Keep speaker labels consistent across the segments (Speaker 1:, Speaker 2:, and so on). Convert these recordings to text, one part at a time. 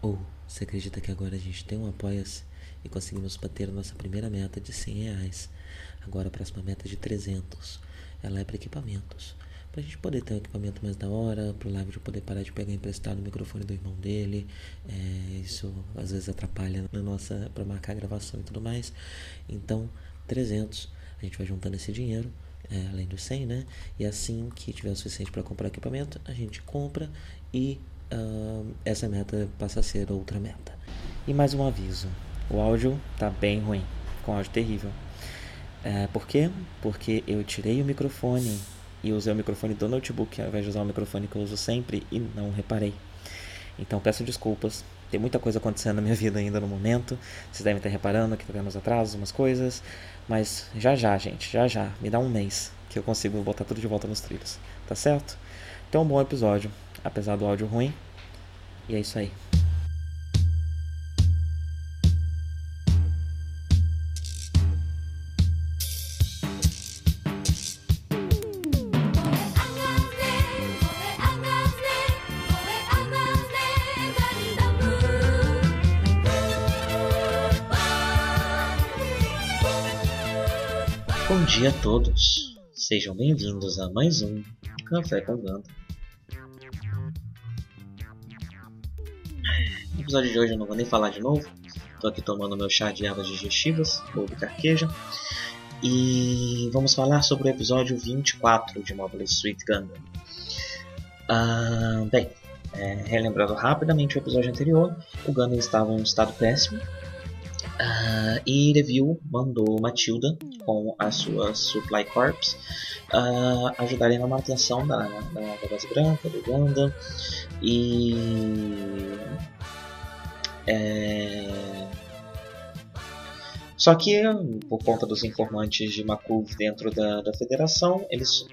Speaker 1: Ou você acredita que agora a gente tem um apoia-se e conseguimos bater a nossa primeira meta de 100 reais? Agora a próxima meta é de 300. Ela é para equipamentos. Pra gente poder ter um equipamento mais da hora, pro Live poder parar de pegar emprestado o microfone do irmão dele. É, isso às vezes atrapalha na nossa para marcar a gravação e tudo mais. Então, 300. A gente vai juntando esse dinheiro, é, além do 100, né? E assim que tiver o suficiente para comprar equipamento, a gente compra e uh, essa meta passa a ser outra meta. E mais um aviso: o áudio tá bem ruim, com áudio terrível. É, por quê? Porque eu tirei o microfone e usei o microfone do notebook ao invés de usar o microfone que eu uso sempre e não reparei. Então peço desculpas. Tem muita coisa acontecendo na minha vida ainda no momento. Vocês devem estar reparando que tá tendo uns atrasos, umas coisas. Mas já já, gente, já já. Me dá um mês que eu consigo botar tudo de volta nos trilhos. Tá certo? Então, bom episódio apesar do áudio ruim. E é isso aí. Bom dia a todos, sejam bem-vindos a mais um Café com Ganda. No episódio de hoje eu não vou nem falar de novo. Estou aqui tomando meu chá de ervas digestivas, ou de carqueja. E vamos falar sobre o episódio 24 de Mobile Suit Gundam. Ah, bem, é, relembrando rapidamente o episódio anterior, o Gundam estava em um estado péssimo. Uh, e Review mandou Matilda com a sua Supply Corps uh, ajudarem na manutenção da, da, da base branca, do Gundam. E é... Só que, por conta dos informantes de Makuf dentro da, da federação, eles,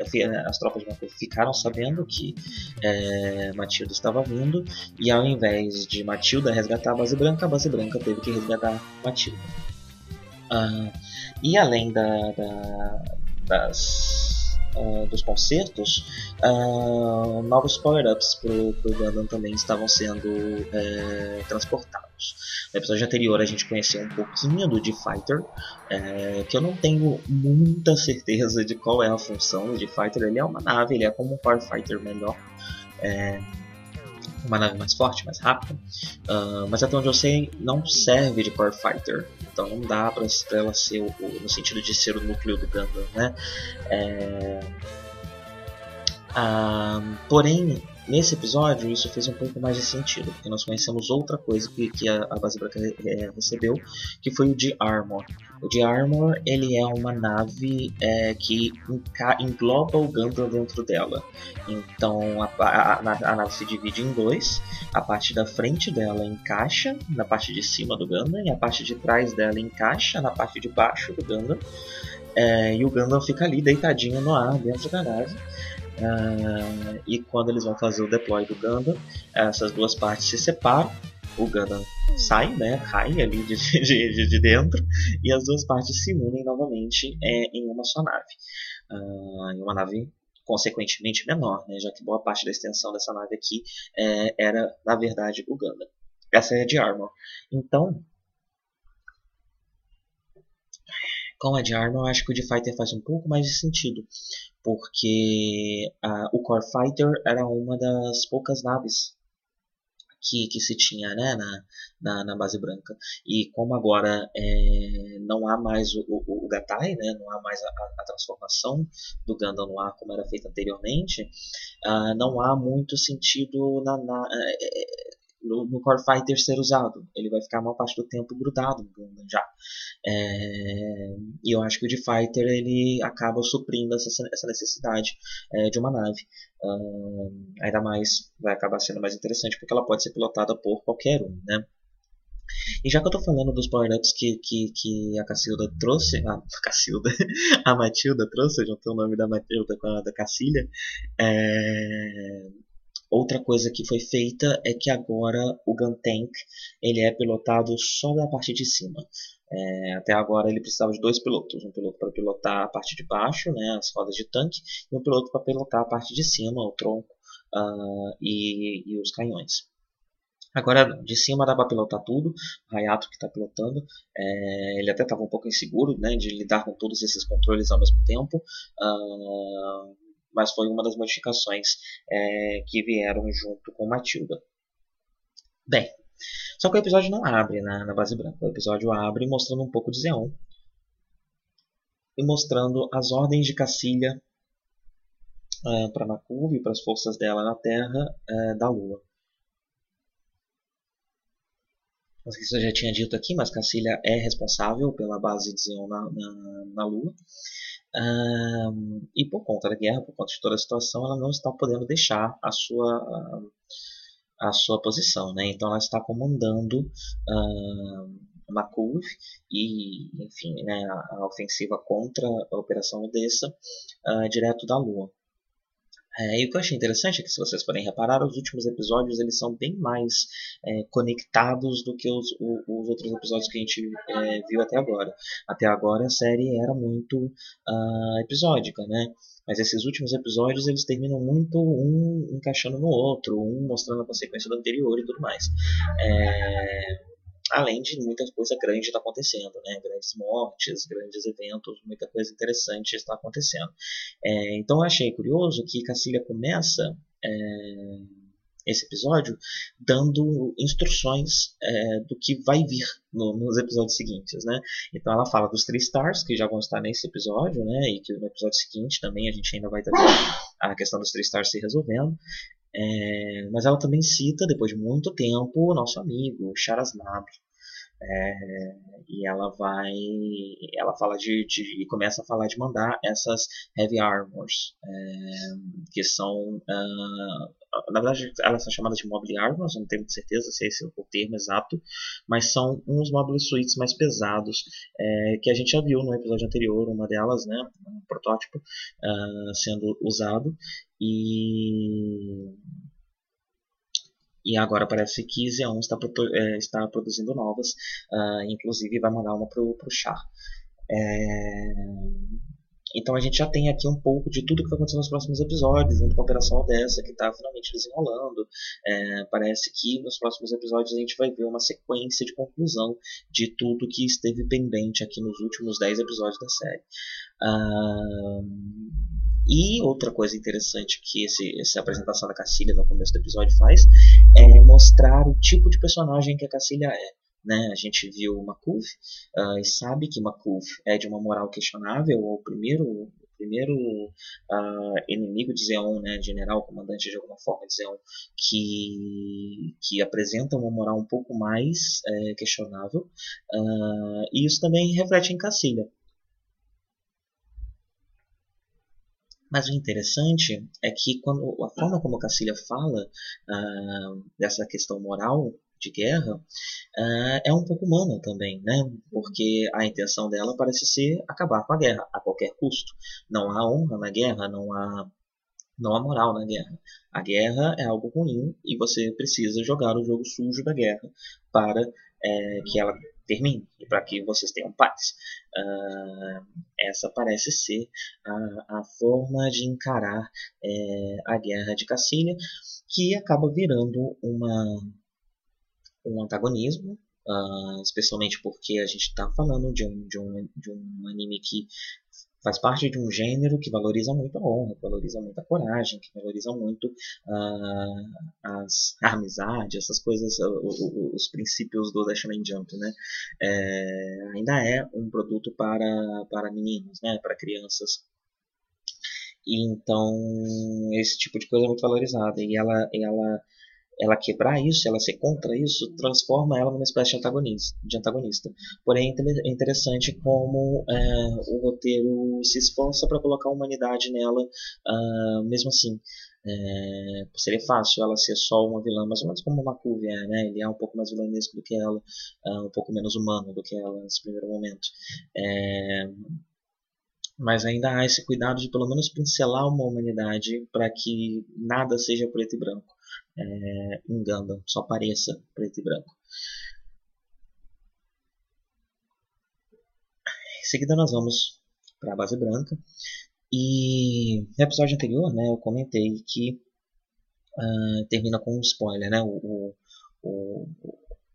Speaker 1: as tropas de Makuf ficaram sabendo que é, Matilda estava vindo, e ao invés de Matilda resgatar a base branca, a base branca teve que resgatar Matilda. Ah, e além da, da, das uh, dos concertos, uh, novos power-ups para o Gundam também estavam sendo uh, transportados. No episódio anterior a gente conheceu um pouquinho do D-Fighter, é, que eu não tenho muita certeza de qual é a função do D-Fighter. Ele é uma nave, ele é como um Power Fighter melhor. Uma nave mais forte, mais rápida, uh, mas até onde eu sei não serve de Core Fighter, então não dá para ela ser o, o, no sentido de ser o núcleo do Gundam, né? É... Uh, porém, Nesse episódio, isso fez um pouco mais de sentido, porque nós conhecemos outra coisa que, que a, a base branca é, recebeu, que foi o de Armor. O de Armor ele é uma nave é, que engloba o Gundam dentro dela. Então a, a, a, nave se divide em dois. A parte da frente dela encaixa na parte de cima do Gundam e a parte de trás dela encaixa na parte de baixo do Gundam. É, e o Gundam fica ali deitadinho no ar dentro da nave. Uh, e quando eles vão fazer o deploy do Gundam, essas duas partes se separam. O Gundam sai, né, cai ali de, de, de dentro e as duas partes se unem novamente é, em uma só nave. Uh, em uma nave consequentemente menor, né, já que boa parte da extensão dessa nave aqui é, era, na verdade, o Gundam. Essa é de Armor. Então, com a de Armor, eu acho que o de Fighter faz um pouco mais de sentido, porque o Core Fighter era uma das poucas naves que, que se tinha né, na, na, na, base branca. E como agora é, não há mais o, o, o Gatai, né, não há mais a, a, transformação do Gundam no ar como era feita anteriormente, uh, não há muito sentido na, na é, no, no, Core Fighter ser usado. Ele vai ficar a maior parte do tempo grudado no Gundam já. É, e eu acho que o de Fighter ele acaba suprindo essa, essa necessidade é, de uma nave. Uh, ainda mais vai acabar sendo mais interessante porque ela pode ser pilotada por qualquer um, né? E já que eu tô falando dos power-ups que, que, que a Cacilda trouxe, a Cacilda, a Matilda trouxe, eu juntei o nome da Matilda com a da Cacilha, é, Outra coisa que foi feita é que agora o Gun Tank ele é pilotado só da parte de cima. É, até agora ele precisava de dois pilotos, um piloto para pilotar a parte de baixo, né, as rodas de tanque, e um piloto para pilotar a parte de cima, o tronco uh, e, e, os canhões. Agora, de cima dá para pilotar tudo. O Hayato que está pilotando, é, ele até estava um pouco inseguro né, de lidar com todos esses controles ao mesmo tempo. Uh, mas foi uma das modificações é, que vieram junto com Matilda. Bem, só que o episódio não abre na, na base branca. O episódio abre mostrando um pouco de Zeon e mostrando as ordens de Cacilha uh, para Makuv e para as forças dela na Terra uh, da Lua. Sei se eu já tinha dito aqui, mas Cacilha é responsável pela base de Zeon na, na, na Lua. Um, e por conta da guerra, por conta de toda a situação, ela não está podendo deixar a sua, a, sua posição. Né? Então ela está comandando uh, Makov e, enfim, né, a, a, ofensiva contra a Operação Odessa uh, direto da Lua. É, e o que eu achei interessante é que, se vocês forem reparar, os últimos episódios eles são bem mais é, conectados do que os, os, os, outros episódios que a gente é, viu até agora. Até agora a série era muito uh, episódica, né? Mas esses últimos episódios eles terminam muito um encaixando no outro, um mostrando a consequência do anterior e tudo mais. É além de muita coisa grande está acontecendo, né? Grandes mortes, grandes eventos, muita coisa interessante está acontecendo. É, então eu achei curioso que Cacilha começa é, esse episódio dando instruções é, do que vai vir no, nos episódios seguintes, né? Então ela fala dos três stars que já vão estar nesse episódio, né? E que no episódio seguinte também a gente ainda vai ter a questão dos três stars se resolvendo. É, mas ela também cita, depois de muito tempo, o nosso amigo, Charas Nab. É, e ela vai. Ela fala de, de, e começa a falar de mandar essas heavy armors, é, que são. Uh, na verdade, elas são chamadas de mobile armors, não tenho certeza se esse é o termo exato, mas são uns mobile suites mais pesados, é, que a gente já viu no episódio anterior, uma delas, né, um protótipo, uh, sendo usado. E e agora parece que Xeon está, é, está produzindo novas, uh, inclusive vai mandar uma para o Char. É... Então a gente já tem aqui um pouco de tudo que vai acontecer nos próximos episódios, junto com a Operação Odessa, que está finalmente desenrolando. É, parece que nos próximos episódios a gente vai ver uma sequência de conclusão de tudo que esteve pendente aqui nos últimos 10 episódios da série. Uh, e outra coisa interessante que esse, essa apresentação da Cacilha no começo do episódio faz é mostrar o tipo de personagem que a Cacilha é. Né? A gente viu Makuv uh, e sabe que Makuv é de uma moral questionável, o primeiro, primeiro uh, inimigo de Zeon, né? general, comandante de alguma forma de Zeon, que, que apresenta uma moral um pouco mais é, questionável. Uh, e isso também reflete em Cacilha. Mas o interessante é que quando a forma como Cacilha fala uh, dessa questão moral de guerra uh, é um pouco humana também, né? Porque a intenção dela parece ser acabar com a guerra a qualquer custo. Não há honra na guerra, não há não há moral na guerra. A guerra é algo ruim e você precisa jogar o jogo sujo da guerra para é, que ela termine e para que vocês tenham paz. Uh, essa parece ser a, a forma de encarar é, a guerra de Cacilha, que acaba virando uma, um antagonismo Uh, especialmente porque a gente está falando de um, de, um, de um anime que faz parte de um gênero que valoriza muito a honra, que valoriza muito a coragem, que valoriza muito uh, as, a amizade, essas coisas, uh, os princípios do Shonen Jump, né? É, ainda é um produto para, para meninos, né? Para crianças. E então esse tipo de coisa é muito valorizada e ela, ela ela quebrar isso, ela ser contra isso, transforma ela numa espécie de antagonista. De antagonista. Porém, é interessante como é, o roteiro se esforça para colocar a humanidade nela, uh, mesmo assim. É, seria fácil ela ser só uma vilã, mais ou menos como o Makuvi é, né? Ele é um pouco mais vilanesco do que ela, uh, um pouco menos humano do que ela nesse primeiro momento. É, mas ainda há esse cuidado de pelo menos pincelar uma humanidade para que nada seja preto e branco é, Gundam, só pareça preto e branco. Em seguida nós vamos para a base branca e no episódio anterior né, eu comentei que uh, termina com um spoiler, né? O, o, o,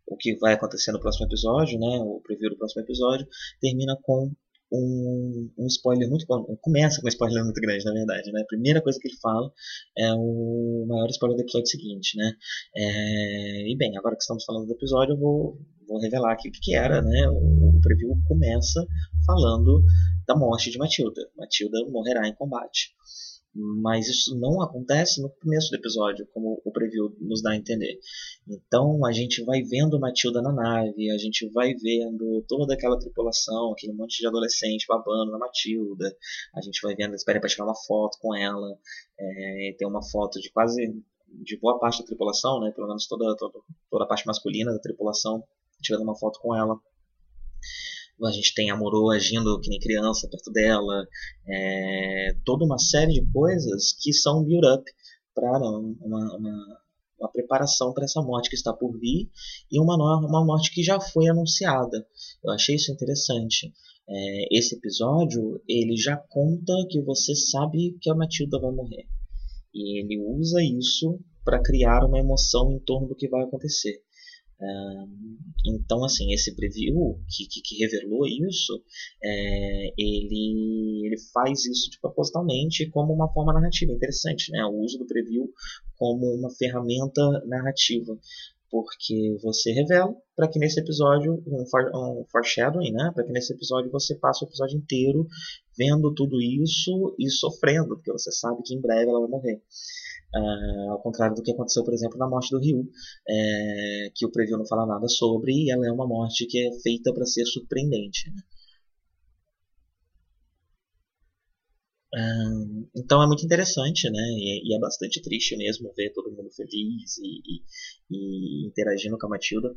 Speaker 1: o que vai acontecer no próximo episódio, né, o preview do próximo episódio, termina com um, um spoiler muito começa com um spoiler muito grande na verdade né? A primeira coisa que ele fala é o maior spoiler do episódio seguinte né? É, e bem agora que estamos falando do episódio eu vou, vou revelar aqui o que, que era né? O, o preview começa falando da morte de Matilda. Matilda morrerá em combate mas isso não acontece no começo do episódio, como o preview nos dá a entender. Então a gente vai vendo Matilda na nave, a gente vai vendo toda aquela tripulação, aquele monte de adolescente babando na Matilda, a gente vai vendo, espera para tirar uma foto com ela, é, tem uma foto de quase de boa parte da tripulação, né, pelo menos toda, toda, toda a parte masculina da tripulação, tirando uma foto com ela a gente tem a Moro agindo que nem criança perto dela, é, toda uma série de coisas que são build-up para uma, uma, uma, preparação para essa morte que está por vir e uma, uma morte que já foi anunciada. Eu achei isso interessante. É, esse episódio ele já conta que você sabe que a Matilda vai morrer e ele usa isso para criar uma emoção em torno do que vai acontecer então, assim, esse preview que, que, que revelou isso, é, ele, ele faz isso de propositalmente como uma forma narrativa. Interessante, né? O uso do preview como uma ferramenta narrativa. Porque você revela para que nesse episódio, um, um foreshadowing, né? Para que nesse episódio você passe o episódio inteiro vendo tudo isso e sofrendo, porque você sabe que em breve ela vai morrer. Uh, ao contrário do que aconteceu, por exemplo, na morte do Ryu, é, que o preview não fala nada sobre, e ela é uma morte que é feita para ser surpreendente. Né? Uh, então é muito interessante, né? E, e, é bastante triste mesmo ver todo mundo feliz e, e, e interagindo com a Matilda.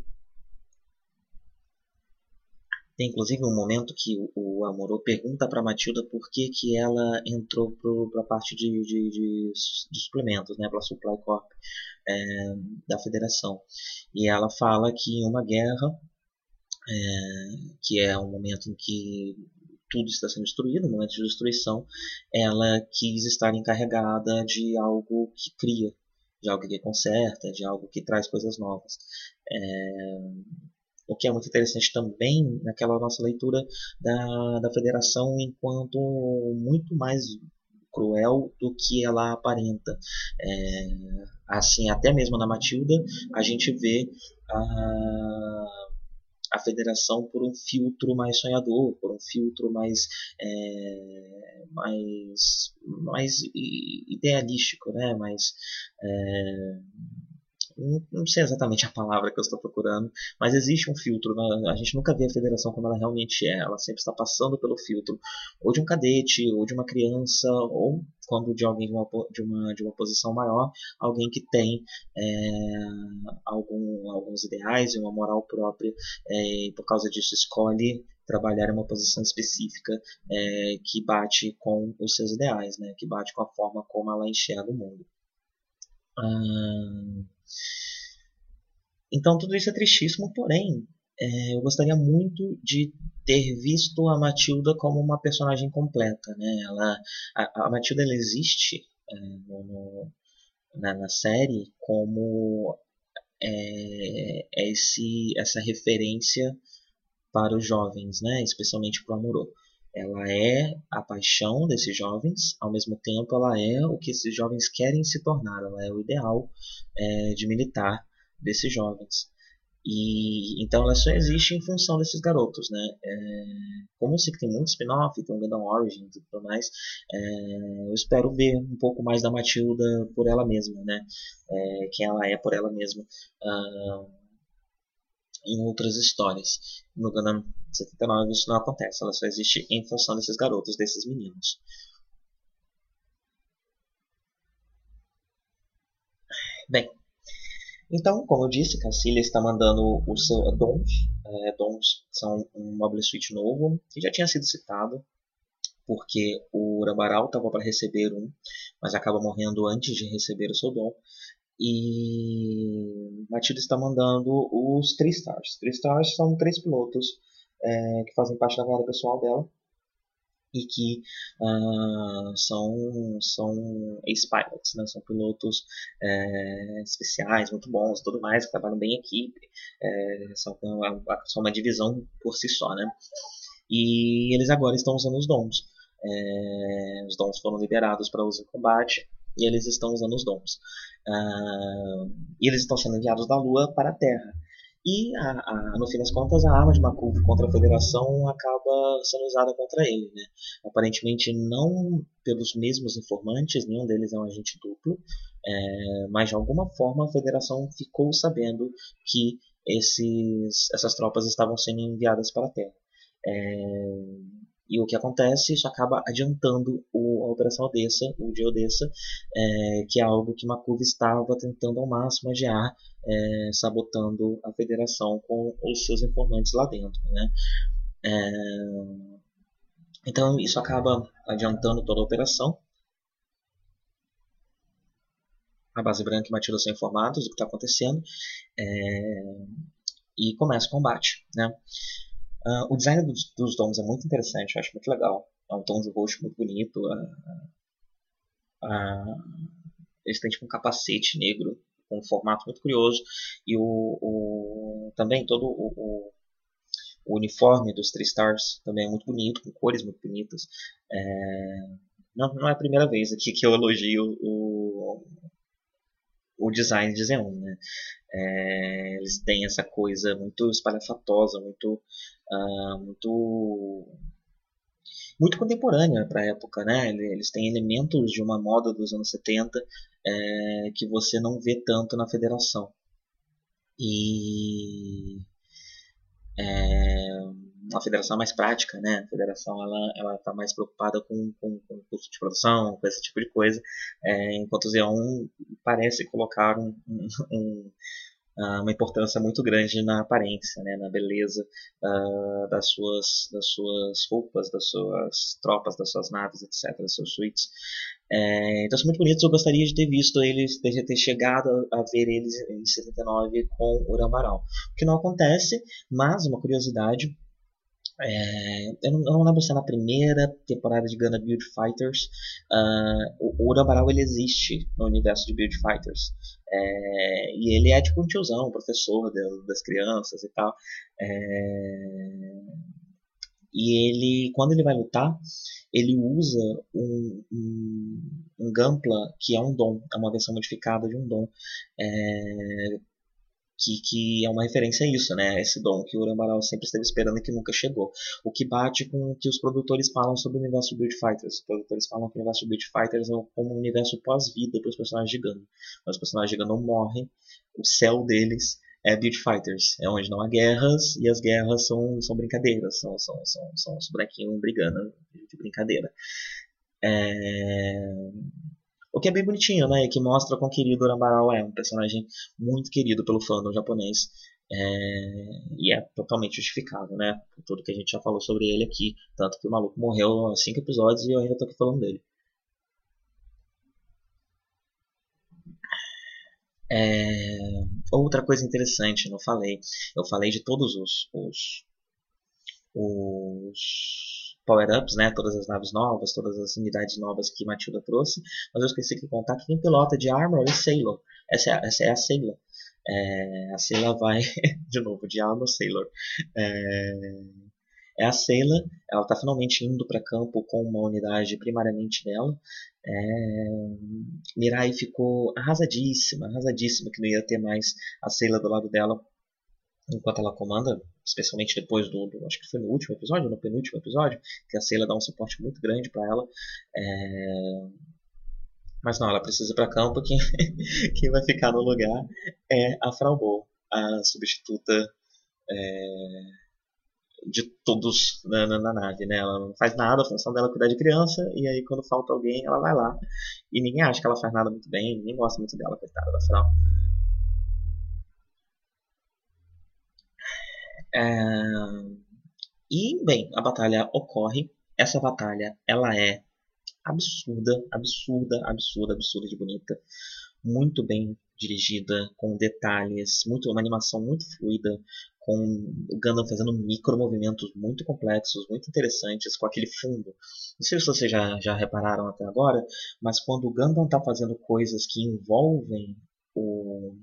Speaker 1: Tem inclusive um momento que o, Amorô pergunta para Matilda por que, que ela entrou para a parte de, de, de, de, suplementos, né, para a Supply Corp é, da Federação. E ela fala que em uma guerra, é, que é um momento em que tudo está sendo destruído, um momento de destruição, ela quis estar encarregada de algo que cria, de algo que conserta, de algo que traz coisas novas. É, o que é muito interessante também naquela nossa leitura da, da federação enquanto muito mais cruel do que ela aparenta. É, assim, até mesmo na Matilda, a gente vê a, a federação por um filtro mais sonhador, por um filtro mais, é, mais, mais idealístico, né? mais, é, não sei exatamente a palavra que eu estou procurando, mas existe um filtro. Né? A gente nunca vê a federação como ela realmente é. Ela sempre está passando pelo filtro, ou de um cadete, ou de uma criança, ou quando de alguém de uma, de uma, de uma posição maior, alguém que tem é, algum, alguns ideais e uma moral própria, é, e por causa disso escolhe trabalhar em uma posição específica é, que bate com os seus ideais, né? que bate com a forma como ela enxerga o mundo. Hum, então tudo isso é tristíssimo, porém é, eu gostaria muito de ter visto a Matilda como uma personagem completa, né? Ela, a, a Matilda ela existe é, no, na, na, série como é, esse, essa referência para os jovens, né? Especialmente para o Amorô. Ela é a paixão desses jovens, ao mesmo tempo ela é o que esses jovens querem se tornar, ela é o ideal é, de militar desses jovens. E então ela só existe em função desses garotos, né? É, como eu sei que tem muito spin-off, tem o Gundam Origins e tudo mais, é, eu espero ver um pouco mais da Matilda por ela mesma, né? É, quem ela é por ela mesma. Em outras histórias. No Gundam 79 isso não acontece, ela só existe em função desses garotos, desses meninos. Bem, então, como eu disse, Cassilia está mandando o seu Dons. É, Dons são um Mobile Suite novo, que já tinha sido citado, porque o Urambaral estava para receber um, mas acaba morrendo antes de receber o seu dom. E Matilda está mandando os 3 Stars. 3 Stars são três pilotos é, que fazem parte da guarda pessoal dela. e que uh, são, são ex-pilots, né? são pilotos é, especiais, muito bons tudo mais, que trabalham bem em equipe, é, são, são uma divisão por si só. Né? E eles agora estão usando os dons. É, os dons foram liberados para uso em combate e eles estão usando os dons. Uh, e eles estão sendo enviados da Lua para a Terra. E, a, a, no fim das contas, a arma de Makuf contra a Federação acaba sendo usada contra ele. Né? Aparentemente, não pelos mesmos informantes, nenhum deles é um agente duplo, é, mas de alguma forma a Federação ficou sabendo que esses, essas tropas estavam sendo enviadas para a Terra. É, e o que acontece, isso acaba adiantando o, a Operação Odessa, o de Odessa, é, que é algo que Makov estava tentando ao máximo adiar, é, sabotando a federação com os seus informantes lá dentro. Né? É, então isso acaba adiantando toda a operação. A base branca e Matilda são informados do que está acontecendo é, e começa o combate. Né? Uh, o design dos, dos dons é muito interessante, eu acho muito legal. É um tom de roxo muito bonito. Uh, uh, eles têm tipo um capacete negro com um formato muito curioso. E o, o também todo o, o, o, uniforme dos Three Stars também é muito bonito, com cores muito bonitas. É, não, não é a primeira vez aqui que eu elogio o, o design de Xeon, né? É, eles têm essa coisa muito espalhafatosa, muito, uh, muito, muito contemporânea para a época, né? Eles têm elementos de uma moda dos anos 70 é, que você não vê tanto na Federação. E é, uma federação mais prática, né? A federação ela ela está mais preocupada com, com, com custo de produção, com esse tipo de coisa, é, enquanto o Xeon parece colocar um, um ah, uma importância muito grande na aparência, né, na beleza uh, das, suas, das suas roupas, das suas tropas, das suas naves, etc., das suas suítes. É, então são muito bonitos, eu gostaria de ter visto eles, de ter chegado a, a ver eles em 79 com o Urambaral. O que não acontece, mas uma curiosidade, é, eu, não, eu, não, lembro se é na primeira temporada de Gundam Build Fighters. Uh, o, o ele existe no universo de Build Fighters. É, e ele é tipo um tiozão, professor de, das crianças e tal. É, e ele, quando ele vai lutar, ele usa um, um, um Gampla, que é um dom, é uma versão modificada de um dom. É, que, que é uma referência a isso, né? Esse dom que o Urambaral sempre esteve esperando e que nunca chegou. O que bate com o que os produtores falam sobre o universo de Build Fighters. Os produtores falam que o universo de Build Fighters é como um universo pós-vida para os personagens de Gundam. Os personagens de Gundam morrem, o céu deles é Build Fighters, é onde não há guerras e as guerras são, são brincadeiras, são, são, são, são os bonequinhos brigando de brincadeira. É... O que é bem bonitinho, né? E que mostra quão querido o é. Um personagem muito querido pelo fandom japonês. É... E é totalmente justificável, né? Por tudo que a gente já falou sobre ele aqui. Tanto que o maluco morreu há 5 episódios e eu ainda tô aqui falando dele. É... Outra coisa interessante, não falei. Eu falei de todos os, os, os power-ups, né, todas as naves novas, todas as unidades novas que Matilda trouxe, mas eu esqueci de contar que quem pilota de Armor é Sailor. Essa é, essa é a Sailor. É, a Sailor vai, de novo, de Armor Sailor. É, é a Sailor, ela está finalmente indo para campo com uma unidade primariamente dela. É, Mirai ficou arrasadíssima, arrasadíssima que não ia ter mais a Sailor do lado dela enquanto ela comanda, especialmente depois do, do, acho que foi no último episódio, no penúltimo episódio, que a Sailor dá um suporte muito grande para ela. É... Mas não, ela precisa ir para campo, quem, quem vai ficar no lugar é a Frau a substituta é... de todos na, na, na, nave, né? Ela não faz nada, a função dela é cuidar de criança, e aí quando falta alguém, ela vai lá. E ninguém acha que ela faz nada muito bem, ninguém gosta muito dela, coitada da Frau. E, bem, a batalha ocorre. Essa batalha, ela é absurda, absurda, absurda, absurda de bonita. Muito bem dirigida, com detalhes, muito, uma animação muito fluida, com o Gundam fazendo micro movimentos muito complexos, muito interessantes, com aquele fundo. Não sei se vocês já, já repararam até agora, mas quando o Gundam está fazendo coisas que envolvem o,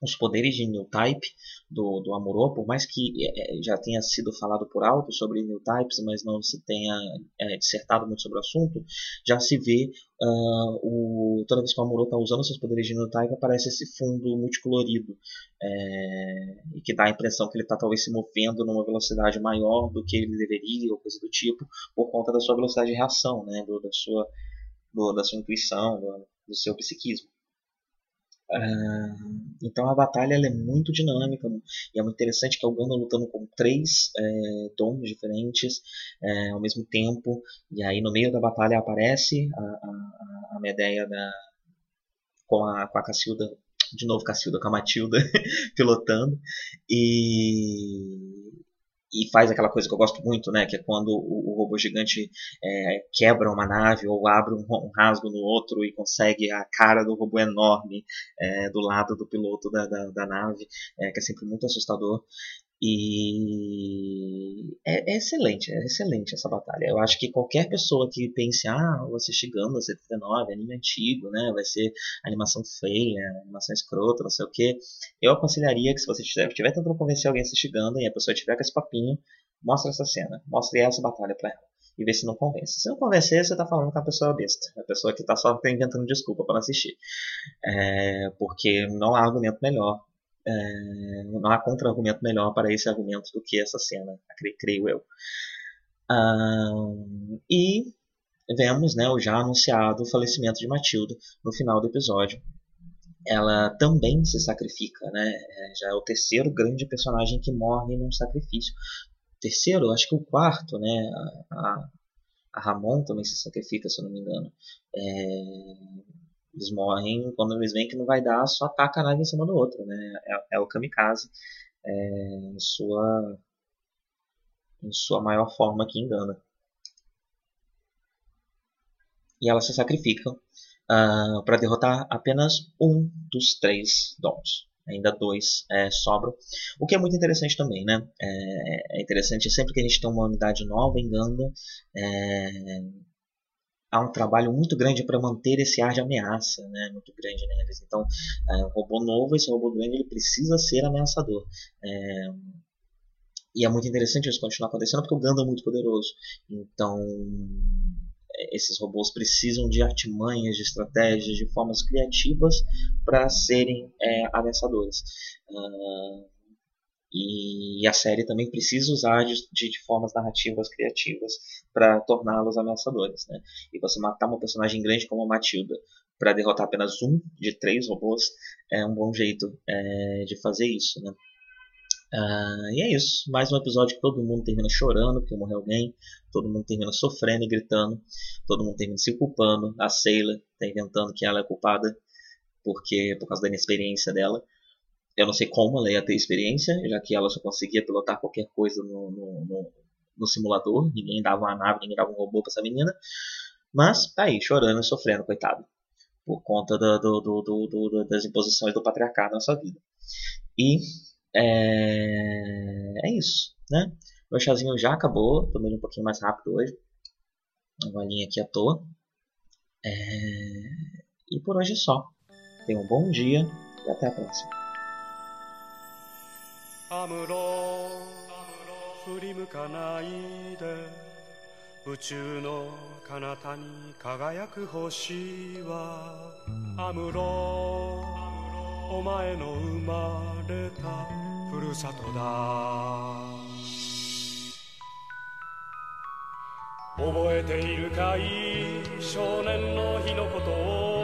Speaker 1: os poderes de New Type do, do Amuro, por mais que é, é, já tenha sido falado por alto sobre New Types, mas não se tenha é, dissertado muito sobre o assunto, já se vê uh, o, toda vez que o Amuro está usando seus poderes de New Type aparece esse fundo multicolorido é, e que dá a impressão que ele está talvez se movendo numa velocidade maior do que ele deveria ou coisa do tipo por conta da sua velocidade de reação, né, do, da sua do, da sua intuição, do, do seu psiquismo. Uh, então a batalha é muito dinâmica e é muito interessante que o Gundam lutando com três é, dons diferentes é, ao mesmo tempo. E aí no meio da batalha aparece a, a, a Medeia da, com a, com a Cacilda de novo Cacilda com a Matilda pilotando. E e faz aquela coisa que eu gosto muito, né, que é quando o, o robô gigante é, quebra uma nave ou abre um, um, rasgo no outro e consegue a cara do robô enorme é, do lado do piloto da, da, da nave, é, que é sempre muito assustador. E é, é, excelente, é excelente essa batalha. Eu acho que qualquer pessoa que pense, ah, vou assistir Gundam 79, anime antigo, né, vai ser animação feia, animação escrota, não sei o que, eu aconselharia que se você estiver, tentando convencer alguém a assistir Gundam e a pessoa estiver com esse papinho, mostre essa cena, mostre essa batalha pra ela e ver se não convence. Se não convencer, você está falando com a pessoa besta, a pessoa que está só inventando desculpa para assistir, é, porque não há argumento melhor é, não há contra-argumento melhor para esse argumento do que essa cena, creio eu. e vemos né, o já anunciado falecimento de Matilda no final do episódio. Ela também se sacrifica, né? É, já é o terceiro grande personagem que morre num sacrifício. Terceiro, acho que o quarto, né? A, a Ramon também se sacrifica, se eu não me engano. É, eles morrem quando eles veem que não vai dar, só ataca a nave em cima do outro, né? É, é o kamikaze é, em sua em sua maior forma que engana. E elas se sacrificam uh, ah, para derrotar apenas um dos três dons. Ainda dois é, sobram. O que é muito interessante também, né? É, é interessante sempre que a gente tem uma unidade nova em Ganda, é, há um trabalho muito grande para manter esse ar de ameaça, né, muito grande neles. Então, é, um robô novo, esse robô grande, ele precisa ser ameaçador. É, e é muito interessante isso continuar acontecendo porque o Ganda é muito poderoso. Então, é, esses robôs precisam de artimanhas, de estratégias, de formas criativas para serem é, ameaçadores. Uh, e a série também precisa usar de, de, de formas narrativas criativas para torná-los ameaçadores. Né? E você matar uma personagem grande como a Matilda para derrotar apenas um de três robôs é um bom jeito é, de fazer isso. Né? Uh, e é isso. Mais um episódio que todo mundo termina chorando porque morreu alguém. Todo mundo termina sofrendo e gritando. Todo mundo termina se culpando. A Sailor está inventando que ela é culpada porque por causa da inexperiência dela. Eu não sei como ela ia ter experiência, já que ela só conseguia pilotar qualquer coisa no, no, no, no simulador. Ninguém dava uma nave, ninguém dava um robô para essa menina. Mas tá aí, chorando e sofrendo, coitado. Por conta do, do, do, das imposições do patriarcado na sua vida. E é, é isso, né? Meu chazinho já acabou, tomei um pouquinho mais rápido hoje. Uma golinha aqui à toa. É... E por hoje é só. Tenha um bom dia e até a próxima. アムロ振り向かないで宇宙の彼方に輝く星はアムロお前の生まれたふるさとだ。覚えているかい？少年の日のことを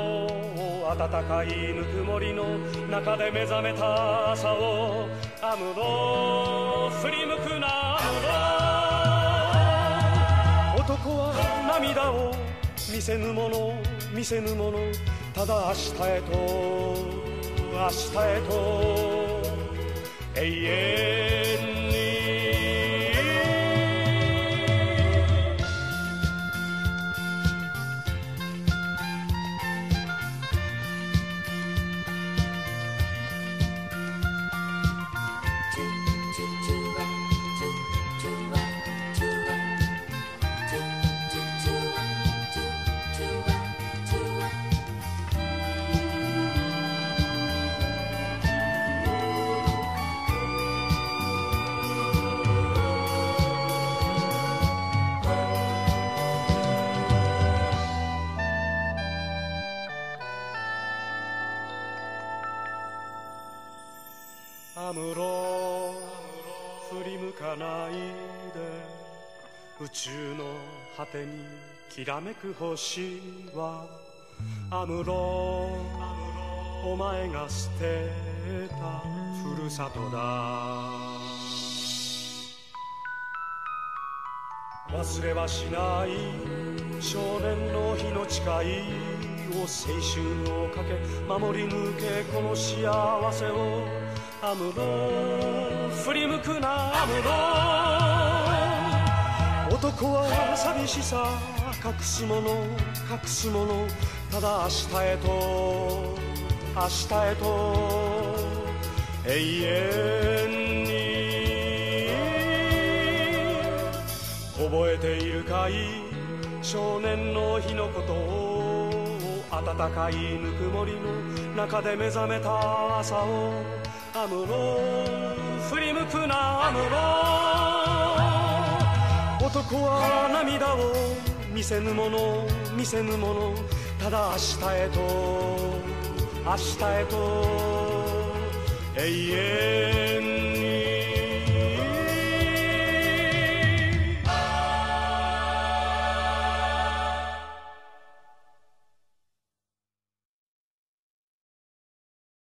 Speaker 1: 暖かいぬくもりの中で目覚めた朝をアムロ振り向くなアムロ男は涙を見せぬもの見せぬものただ明日へと明日へと永遠
Speaker 2: 宇宙の果てにきらめく星はアムロお前が捨てたふるさとだ。忘れはしない少年の日の誓いを青春をかけ守り抜けこの幸せをアムロ振り向くなアムロ。男は寂しさ隠すもの隠すものただ明日へと明日へと永遠に覚えているかい？少年の日のことを暖かいぬくもりの中で目覚めた朝をアムロ振り向くなアムロ。男は涙を見せぬもの見せぬものただ明日へと明日へと永遠